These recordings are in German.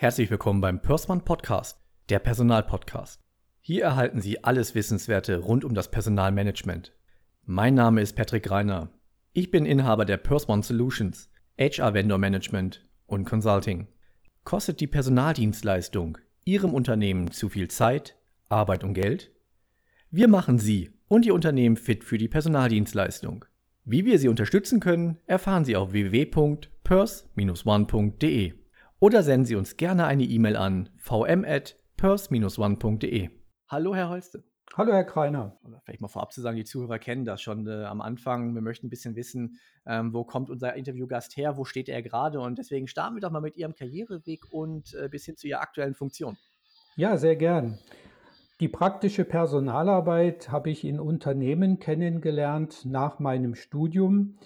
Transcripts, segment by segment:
Herzlich willkommen beim Pörsmann Podcast, der Personalpodcast. Hier erhalten Sie alles Wissenswerte rund um das Personalmanagement. Mein Name ist Patrick Reiner. Ich bin Inhaber der Pörsmann Solutions, HR Vendor Management und Consulting. Kostet die Personaldienstleistung Ihrem Unternehmen zu viel Zeit, Arbeit und Geld? Wir machen Sie und Ihr Unternehmen fit für die Personaldienstleistung. Wie wir Sie unterstützen können, erfahren Sie auf www.pers-one.de oder senden Sie uns gerne eine E-Mail an vm@pers-one.de. Hallo Herr Holste. Hallo Herr Kreiner. Oder vielleicht mal vorab zu sagen, die Zuhörer kennen das schon äh, am Anfang. Wir möchten ein bisschen wissen, ähm, wo kommt unser Interviewgast her, wo steht er gerade und deswegen starten wir doch mal mit Ihrem Karriereweg und äh, bis hin zu Ihrer aktuellen Funktion. Ja, sehr gern. Die praktische Personalarbeit habe ich in Unternehmen kennengelernt nach meinem Studium.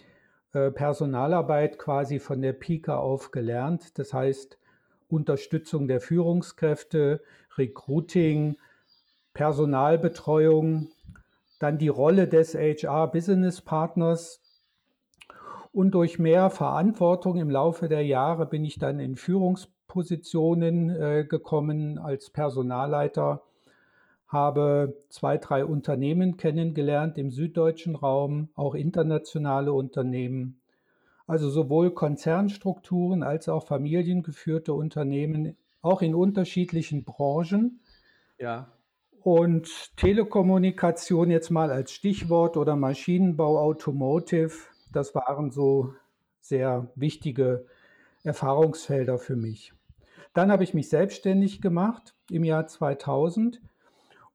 Äh, Personalarbeit quasi von der Pika auf gelernt. Das heißt Unterstützung der Führungskräfte, Recruiting, Personalbetreuung, dann die Rolle des HR-Business-Partners. Und durch mehr Verantwortung im Laufe der Jahre bin ich dann in Führungspositionen äh, gekommen als Personalleiter habe zwei, drei Unternehmen kennengelernt im süddeutschen Raum, auch internationale Unternehmen. Also sowohl Konzernstrukturen als auch familiengeführte Unternehmen, auch in unterschiedlichen Branchen. Ja. Und Telekommunikation jetzt mal als Stichwort oder Maschinenbau, Automotive, das waren so sehr wichtige Erfahrungsfelder für mich. Dann habe ich mich selbstständig gemacht im Jahr 2000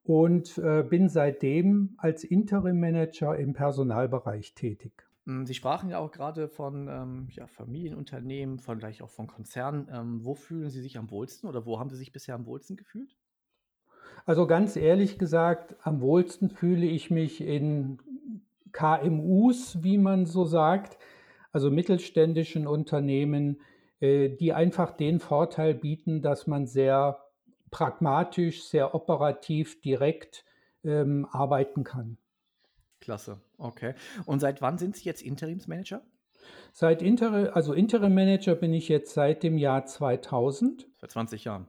und äh, bin seitdem als Interim-Manager im Personalbereich tätig. Hm, Sie sprachen ja auch gerade von ähm, ja, Familienunternehmen, von vielleicht auch von Konzernen. Ähm, wo fühlen Sie sich am wohlsten oder wo haben Sie sich bisher am wohlsten gefühlt? Also ganz ehrlich gesagt, am wohlsten fühle ich mich in KMUs, wie man so sagt, also mittelständischen Unternehmen, äh, die einfach den Vorteil bieten, dass man sehr pragmatisch, sehr operativ, direkt ähm, arbeiten kann. Klasse, okay. Und seit wann sind Sie jetzt Interimsmanager? Seit Inter also Interim Manager bin ich jetzt seit dem Jahr 2000. Seit 20 Jahren.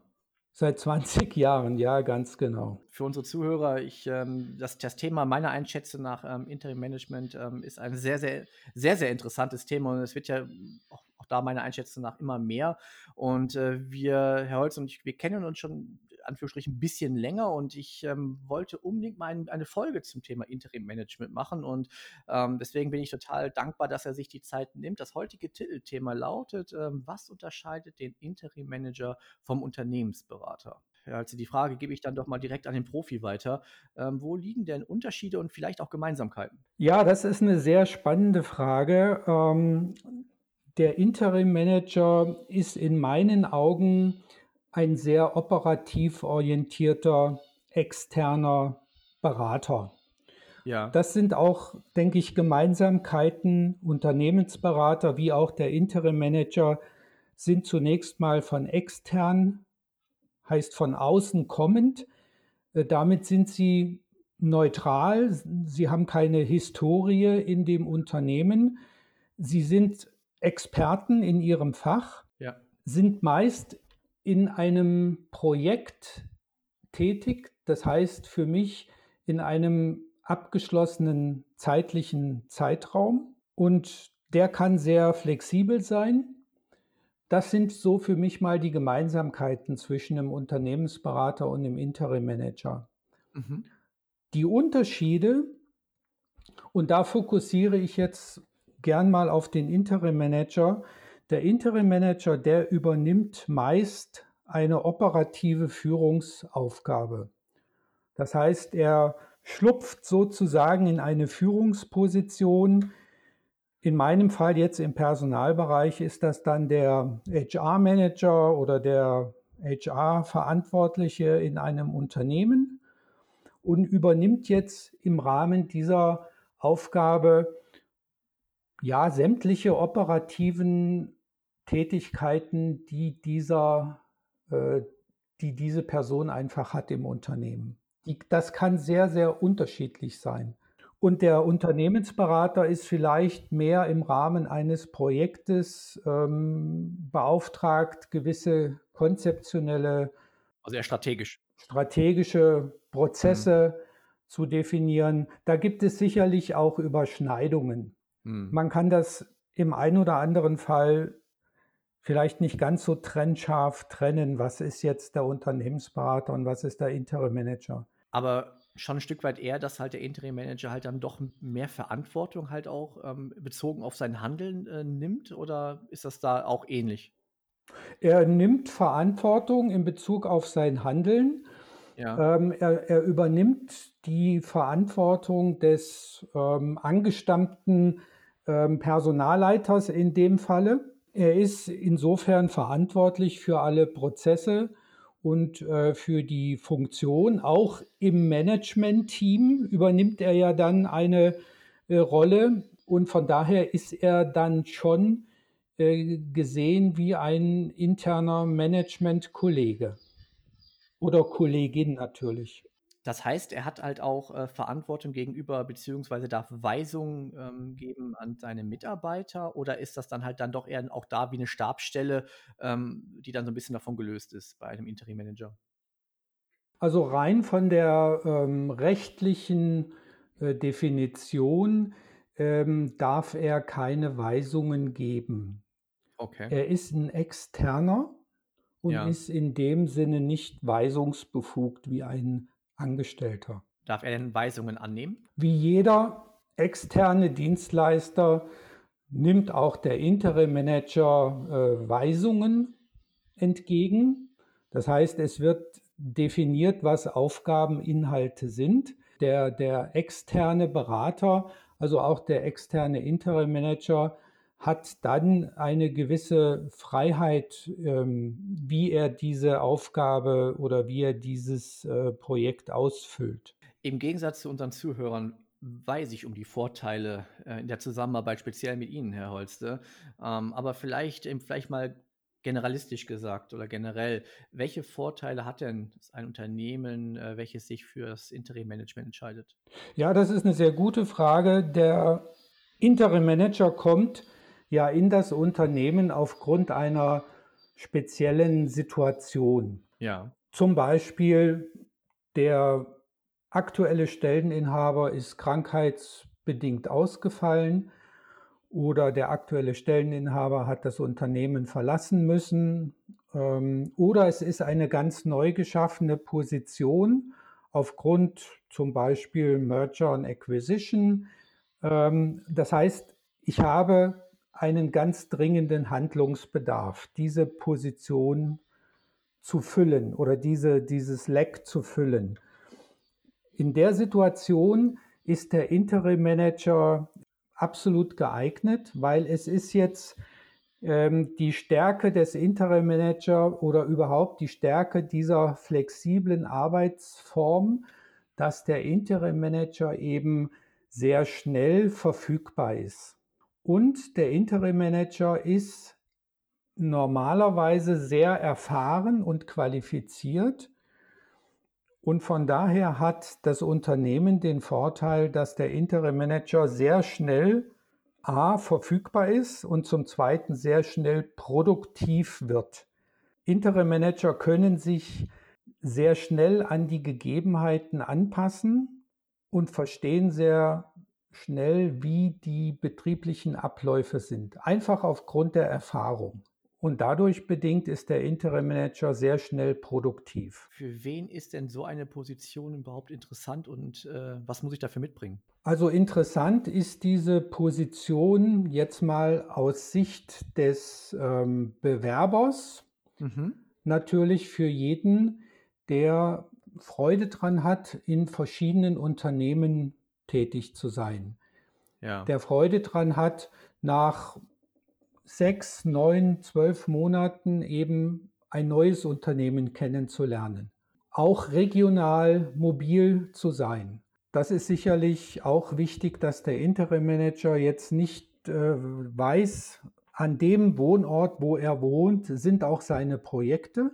Seit 20 Jahren, ja, ganz genau. Für unsere Zuhörer, ich, ähm, das, das Thema meiner Einschätzung nach ähm, Interim Management ähm, ist ein sehr, sehr, sehr, sehr interessantes Thema und es wird ja auch da meiner Einschätzung nach immer mehr. Und äh, wir, Herr Holz und ich, wir kennen uns schon Anführungsstrichen ein bisschen länger und ich ähm, wollte unbedingt mal ein, eine Folge zum Thema Interim Management machen und ähm, deswegen bin ich total dankbar, dass er sich die Zeit nimmt. Das heutige Titelthema lautet, ähm, was unterscheidet den Interim Manager vom Unternehmensberater? Also die Frage gebe ich dann doch mal direkt an den Profi weiter. Ähm, wo liegen denn Unterschiede und vielleicht auch Gemeinsamkeiten? Ja, das ist eine sehr spannende Frage. Ähm, der Interim Manager ist in meinen Augen ein sehr operativ orientierter externer Berater. Ja. Das sind auch, denke ich, Gemeinsamkeiten. Unternehmensberater wie auch der Interim Manager sind zunächst mal von extern, heißt von außen kommend. Äh, damit sind sie neutral. Sie haben keine Historie in dem Unternehmen. Sie sind Experten in ihrem Fach ja. sind meist in einem Projekt tätig, das heißt für mich in einem abgeschlossenen zeitlichen Zeitraum und der kann sehr flexibel sein. Das sind so für mich mal die Gemeinsamkeiten zwischen einem Unternehmensberater und einem Interim Manager. Mhm. Die Unterschiede, und da fokussiere ich jetzt gern mal auf den Interim Manager. Der Interim Manager, der übernimmt meist eine operative Führungsaufgabe. Das heißt, er schlupft sozusagen in eine Führungsposition. In meinem Fall jetzt im Personalbereich ist das dann der HR-Manager oder der HR-Verantwortliche in einem Unternehmen und übernimmt jetzt im Rahmen dieser Aufgabe ja, sämtliche operativen Tätigkeiten, die dieser, äh, die diese Person einfach hat im Unternehmen. Die, das kann sehr, sehr unterschiedlich sein. Und der Unternehmensberater ist vielleicht mehr im Rahmen eines Projektes ähm, beauftragt, gewisse konzeptionelle also eher strategisch. Strategische Prozesse mhm. zu definieren. Da gibt es sicherlich auch Überschneidungen. Mhm. Man kann das im einen oder anderen Fall vielleicht nicht ganz so trennscharf trennen, was ist jetzt der Unternehmensberater und was ist der Interim Manager. Aber schon ein Stück weit eher, dass halt der Interim Manager halt dann doch mehr Verantwortung halt auch ähm, bezogen auf sein Handeln äh, nimmt oder ist das da auch ähnlich? Er nimmt Verantwortung in Bezug auf sein Handeln. Ja. Ähm, er, er, übernimmt die Verantwortung des ähm, angestammten Personalleiters in dem Falle. Er ist insofern verantwortlich für alle Prozesse und äh, für die Funktion. Auch im Management-Team übernimmt er ja dann eine äh, Rolle und von daher ist er dann schon äh, gesehen wie ein interner Management-Kollege oder Kollegin natürlich. Das heißt, er hat halt auch äh, Verantwortung gegenüber, beziehungsweise darf Weisungen ähm, geben an seine Mitarbeiter oder ist das dann halt dann doch eher auch da wie eine Stabsstelle, ähm, die dann so ein bisschen davon gelöst ist bei einem Interim-Manager? Also rein von der ähm, rechtlichen äh, Definition ähm, darf er keine Weisungen geben. Okay. Er ist ein Externer und ja. ist in dem Sinne nicht weisungsbefugt wie ein Angestellter. Darf er denn Weisungen annehmen? Wie jeder externe Dienstleister nimmt auch der Interim Manager äh, Weisungen entgegen. Das heißt, es wird definiert, was Aufgabeninhalte sind. Der, der externe Berater, also auch der externe Interim Manager, hat dann eine gewisse Freiheit, ähm, wie er diese Aufgabe oder wie er dieses äh, Projekt ausfüllt. Im Gegensatz zu unseren Zuhörern weiß ich um die Vorteile äh, in der Zusammenarbeit, speziell mit Ihnen, Herr Holste. Ähm, aber vielleicht, vielleicht mal generalistisch gesagt oder generell, welche Vorteile hat denn ein Unternehmen, äh, welches sich für das Interim-Management entscheidet? Ja, das ist eine sehr gute Frage. Der Interim-Manager kommt ja in das Unternehmen aufgrund einer speziellen Situation. Ja. Zum Beispiel der aktuelle Stelleninhaber ist krankheitsbedingt ausgefallen oder der aktuelle Stelleninhaber hat das Unternehmen verlassen müssen ähm, oder es ist eine ganz neu geschaffene Position aufgrund zum Beispiel Merger und Acquisition. Ähm, das heißt, ich habe einen ganz dringenden Handlungsbedarf, diese Position zu füllen oder diese, dieses Leck zu füllen. In der Situation ist der Interim Manager absolut geeignet, weil es ist jetzt ähm, die Stärke des Interim Manager oder überhaupt die Stärke dieser flexiblen Arbeitsform, dass der Interim Manager eben sehr schnell verfügbar ist. Und der Interim Manager ist normalerweise sehr erfahren und qualifiziert. Und von daher hat das Unternehmen den Vorteil, dass der Interim Manager sehr schnell A verfügbar ist und zum Zweiten sehr schnell produktiv wird. Interim Manager können sich sehr schnell an die Gegebenheiten anpassen und verstehen sehr schnell, wie die betrieblichen Abläufe sind, einfach aufgrund der Erfahrung. Und dadurch bedingt ist der Interim Manager sehr schnell produktiv. Für wen ist denn so eine Position überhaupt interessant und äh, was muss ich dafür mitbringen? Also interessant ist diese Position jetzt mal aus Sicht des ähm, Bewerbers. Mhm. Natürlich für jeden, der Freude dran hat, in verschiedenen Unternehmen tätig zu sein. Ja. Der Freude dran hat, nach sechs, neun, zwölf Monaten eben ein neues Unternehmen kennenzulernen. Auch regional mobil zu sein. Das ist sicherlich auch wichtig, dass der Interim Manager jetzt nicht äh, weiß, an dem Wohnort, wo er wohnt, sind auch seine Projekte,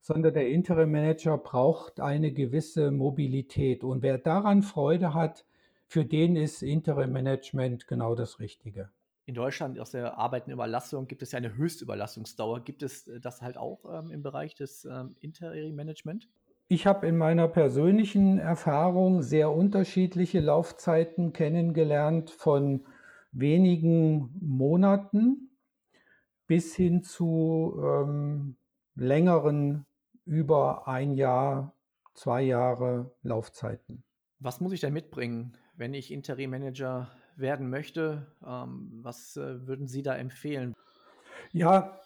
sondern der Interim Manager braucht eine gewisse Mobilität. Und wer daran Freude hat, für den ist Interim Management genau das Richtige. in Deutschland aus der Arbeitenüberlassung gibt es ja eine Höchstüberlassungsdauer. Gibt es äh, das halt auch ähm, im Bereich des ähm, Interim-Management? Ich habe in meiner persönlichen Erfahrung sehr unterschiedliche Laufzeiten kennengelernt, von wenigen Monaten bis hin zu ähm, längeren über ein Jahr, zwei Jahre Laufzeiten. Was muss ich denn mitbringen, wenn ich Interim-Manager werden möchte? Ähm, was äh, würden Sie da empfehlen? Ja,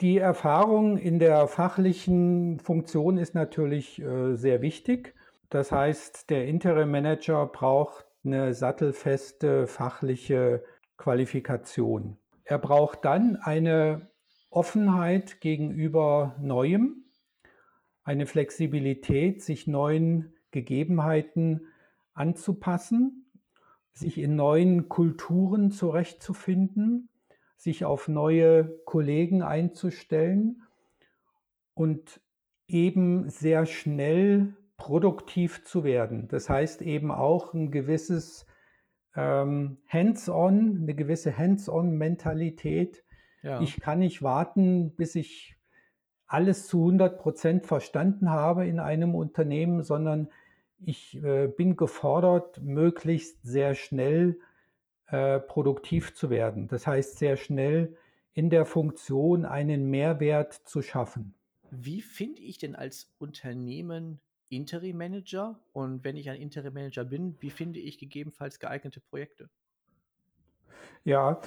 die Erfahrung in der fachlichen Funktion ist natürlich äh, sehr wichtig. Das heißt, der Interim-Manager braucht eine sattelfeste fachliche Qualifikation. Er braucht dann eine Offenheit gegenüber Neuem, eine Flexibilität, sich neuen Gegebenheiten anzupassen, sich in neuen Kulturen zurechtzufinden, sich auf neue Kollegen einzustellen und eben sehr schnell produktiv zu werden. Das heißt eben auch ein gewisses ähm, Hands-on, eine gewisse Hands-on-Mentalität. Ja. Ich kann nicht warten, bis ich alles zu 100 Prozent verstanden habe in einem Unternehmen, sondern ich äh, bin gefordert, möglichst sehr schnell äh, produktiv zu werden. Das heißt, sehr schnell in der Funktion einen Mehrwert zu schaffen. Wie finde ich denn als Unternehmen Interim Manager? Und wenn ich ein Interim Manager bin, wie finde ich gegebenenfalls geeignete Projekte? Ja,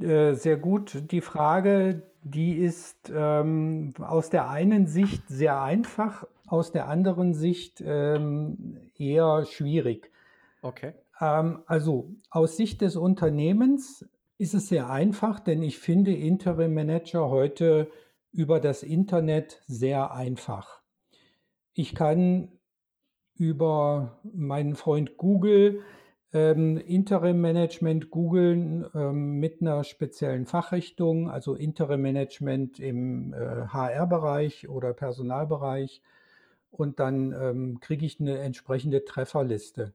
äh, sehr gut. Die Frage, die ist ähm, aus der einen Sicht sehr einfach, aus der anderen Sicht ähm, eher schwierig. Okay. Ähm, also aus Sicht des Unternehmens ist es sehr einfach, denn ich finde Interim Manager heute über das Internet sehr einfach. Ich kann über meinen Freund Google ähm, Interim Management googeln ähm, mit einer speziellen Fachrichtung, also Interim Management im äh, HR-Bereich oder Personalbereich. Und dann ähm, kriege ich eine entsprechende Trefferliste.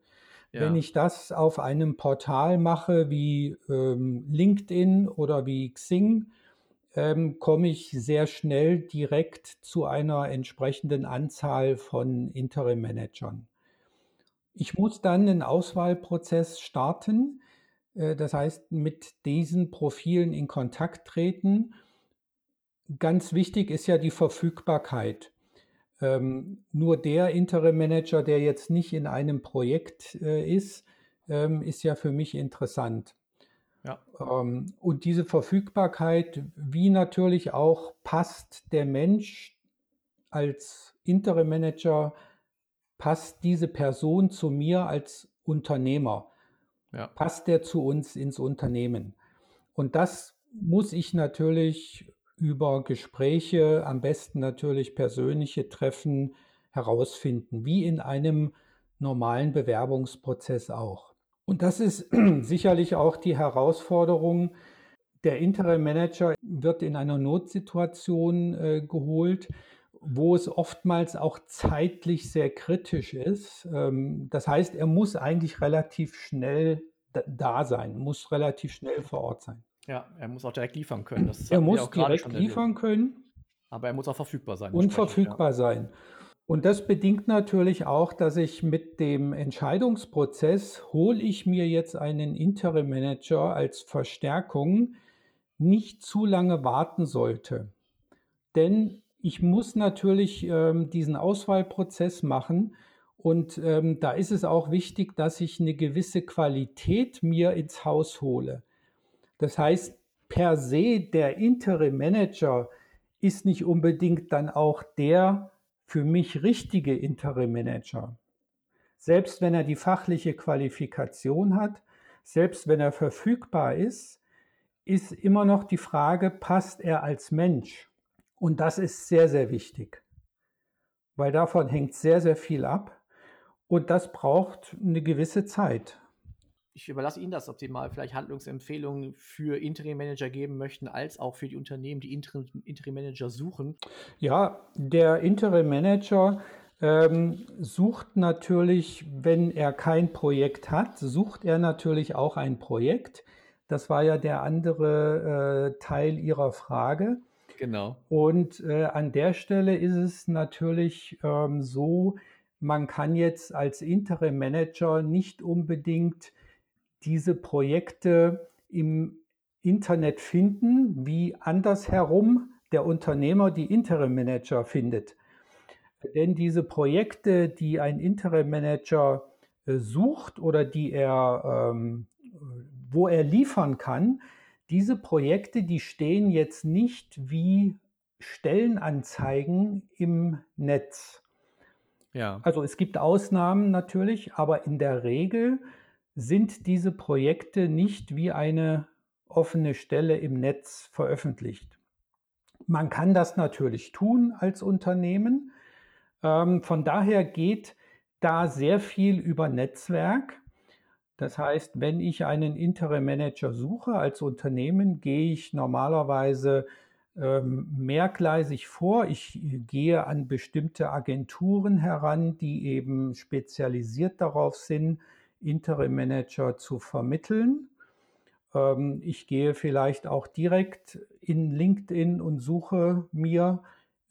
Ja. Wenn ich das auf einem Portal mache wie ähm, LinkedIn oder wie Xing, ähm, komme ich sehr schnell direkt zu einer entsprechenden Anzahl von Interim-Managern. Ich muss dann einen Auswahlprozess starten, äh, das heißt mit diesen Profilen in Kontakt treten. Ganz wichtig ist ja die Verfügbarkeit. Ähm, nur der Interim Manager, der jetzt nicht in einem Projekt äh, ist, ähm, ist ja für mich interessant. Ja. Ähm, und diese Verfügbarkeit, wie natürlich auch passt der Mensch als Interim Manager, passt diese Person zu mir als Unternehmer? Ja. Passt der zu uns ins Unternehmen? Und das muss ich natürlich über Gespräche, am besten natürlich persönliche Treffen herausfinden, wie in einem normalen Bewerbungsprozess auch. Und das ist sicherlich auch die Herausforderung. Der Interim Manager wird in einer Notsituation äh, geholt, wo es oftmals auch zeitlich sehr kritisch ist. Ähm, das heißt, er muss eigentlich relativ schnell da sein, muss relativ schnell vor Ort sein. Ja, er muss auch direkt liefern können. er muss direkt liefern können. Aber er muss auch verfügbar sein. Und verfügbar ja. sein. Und das bedingt natürlich auch, dass ich mit dem Entscheidungsprozess, hole ich mir jetzt einen Interim Manager als Verstärkung, nicht zu lange warten sollte. Denn ich muss natürlich ähm, diesen Auswahlprozess machen und ähm, da ist es auch wichtig, dass ich eine gewisse Qualität mir ins Haus hole. Das heißt, per se der Interim Manager ist nicht unbedingt dann auch der für mich richtige Interim Manager. Selbst wenn er die fachliche Qualifikation hat, selbst wenn er verfügbar ist, ist immer noch die Frage, passt er als Mensch? Und das ist sehr, sehr wichtig, weil davon hängt sehr, sehr viel ab und das braucht eine gewisse Zeit ich überlasse Ihnen das, ob Sie mal vielleicht Handlungsempfehlungen für Interim-Manager geben möchten, als auch für die Unternehmen, die Interim-Manager suchen. Ja, der Interim-Manager ähm, sucht natürlich, wenn er kein Projekt hat, sucht er natürlich auch ein Projekt, Das war ja der andere äh, Teil Ihrer Frage. Genau. Und äh, an der Stelle ist es natürlich ähm, so, man kann jetzt als Interim Manager nicht unbedingt diese Projekte im Internet finden, wie andersherum der Unternehmer die Interim Manager findet. Denn diese Projekte, die ein Interim Manager äh, sucht oder die er, ähm, wo er liefern kann, diese Projekte, die stehen jetzt nicht wie Stellenanzeigen im Netz. Ja. Also es gibt Ausnahmen natürlich, aber in der Regel sind diese Projekte nicht wie eine offene Stelle im Netz veröffentlicht. Man kann das natürlich tun als Unternehmen. Ähm, von daher geht da sehr viel über Netzwerk. Das heißt, wenn ich einen Interim Manager suche als Unternehmen, gehe ich normalerweise ähm, mehrgleisig vor. Ich gehe an bestimmte Agenturen heran, die eben spezialisiert darauf sind, Interim Manager zu vermitteln. Ähm, ich gehe vielleicht auch direkt in LinkedIn und suche mir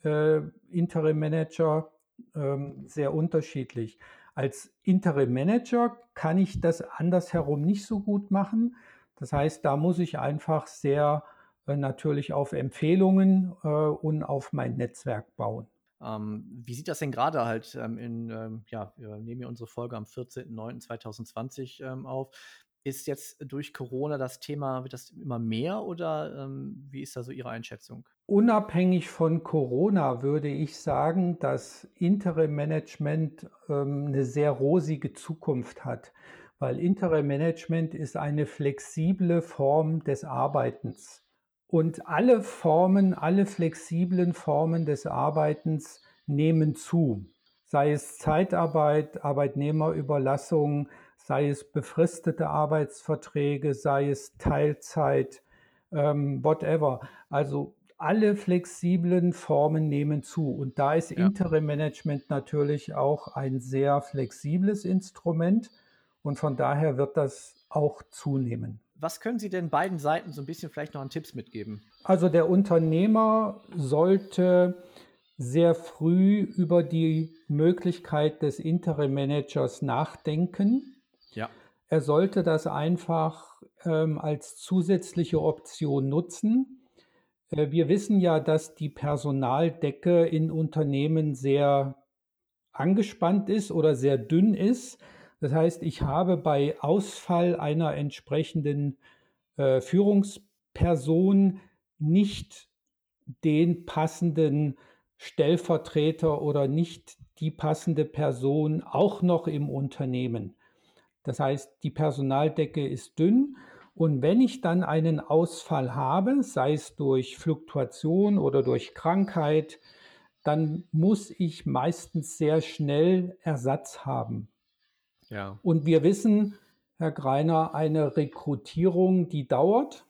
äh, Interim Manager ähm, sehr unterschiedlich. Als Interim Manager kann ich das andersherum nicht so gut machen. Das heißt, da muss ich einfach sehr äh, natürlich auf Empfehlungen äh, und auf mein Netzwerk bauen. Ähm, wie sieht das denn gerade halt ähm, in, ähm, ja, wir nehmen hier unsere Folge am 14.09.2020 ähm, auf. Ist jetzt durch Corona das Thema, wird das immer mehr oder ähm, wie ist da so Ihre Einschätzung? Unabhängig von Corona würde ich sagen, dass Interim Management ähm, eine sehr rosige Zukunft hat, weil Interim Management ist eine flexible Form des Arbeitens. Und alle Formen, alle flexiblen Formen des Arbeitens nehmen zu. Sei es Zeitarbeit, Arbeitnehmerüberlassung, sei es befristete Arbeitsverträge, sei es Teilzeit, ähm, whatever. Also alle flexiblen Formen nehmen zu. Und da ist ja. Interim Management natürlich auch ein sehr flexibles Instrument. Und von daher wird das auch zunehmen. Was können Sie denn beiden Seiten so ein bisschen vielleicht noch an Tipps mitgeben? Also der Unternehmer sollte sehr früh über die Möglichkeit des Interim Managers nachdenken. Ja. Er sollte das einfach ähm, als zusätzliche Option nutzen. Äh, wir wissen ja, dass die Personaldecke in Unternehmen sehr angespannt ist oder sehr dünn ist. Das heißt, ich habe bei Ausfall einer entsprechenden äh, Führungsperson nicht den passenden Stellvertreter oder nicht die passende Person auch noch im Unternehmen. Das heißt, die Personaldecke ist dünn und wenn ich dann einen Ausfall habe, sei es durch Fluktuation oder durch Krankheit, dann muss ich meistens sehr schnell Ersatz haben. Ja. Und wir wissen, Herr Greiner, eine Rekrutierung, die dauert.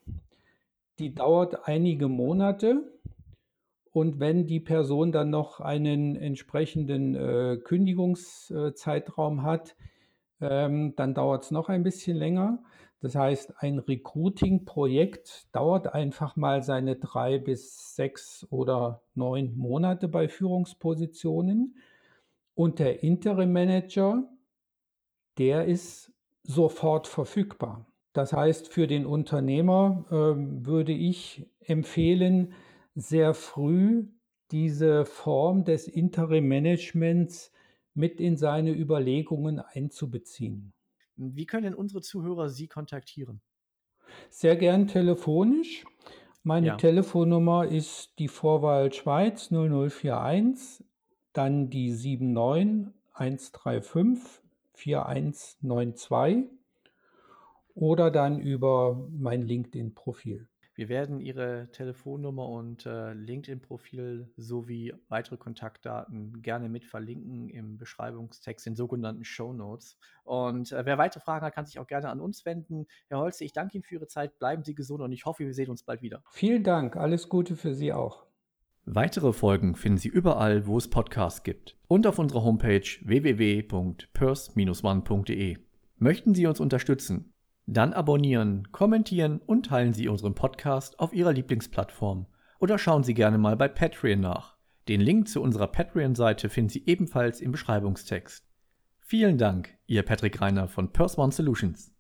Die dauert einige Monate. Und wenn die Person dann noch einen entsprechenden äh, Kündigungszeitraum hat, ähm, dann dauert es noch ein bisschen länger. Das heißt, ein Recruiting-Projekt dauert einfach mal seine drei bis sechs oder neun Monate bei Führungspositionen. Und der Interim Manager, der ist sofort verfügbar. Das heißt, für den Unternehmer äh, würde ich empfehlen, sehr früh diese Form des Interim Managements mit in seine Überlegungen einzubeziehen. Wie können denn unsere Zuhörer Sie kontaktieren? Sehr gern telefonisch. Meine ja. Telefonnummer ist die Vorwahl Schweiz 0041, dann die 79135 4192 oder dann über mein LinkedIn-Profil. Wir werden Ihre Telefonnummer und äh, LinkedIn-Profil sowie weitere Kontaktdaten gerne mit verlinken im Beschreibungstext, den sogenannten Show Notes. Und äh, wer weitere Fragen hat, kann sich auch gerne an uns wenden. Herr Holze, ich danke Ihnen für Ihre Zeit. Bleiben Sie gesund und ich hoffe, wir sehen uns bald wieder. Vielen Dank. Alles Gute für Sie auch. Weitere Folgen finden Sie überall, wo es Podcasts gibt und auf unserer Homepage www.purs-one.de. Möchten Sie uns unterstützen? Dann abonnieren, kommentieren und teilen Sie unseren Podcast auf Ihrer Lieblingsplattform. Oder schauen Sie gerne mal bei Patreon nach. Den Link zu unserer Patreon-Seite finden Sie ebenfalls im Beschreibungstext. Vielen Dank, Ihr Patrick Reiner von Purse One Solutions.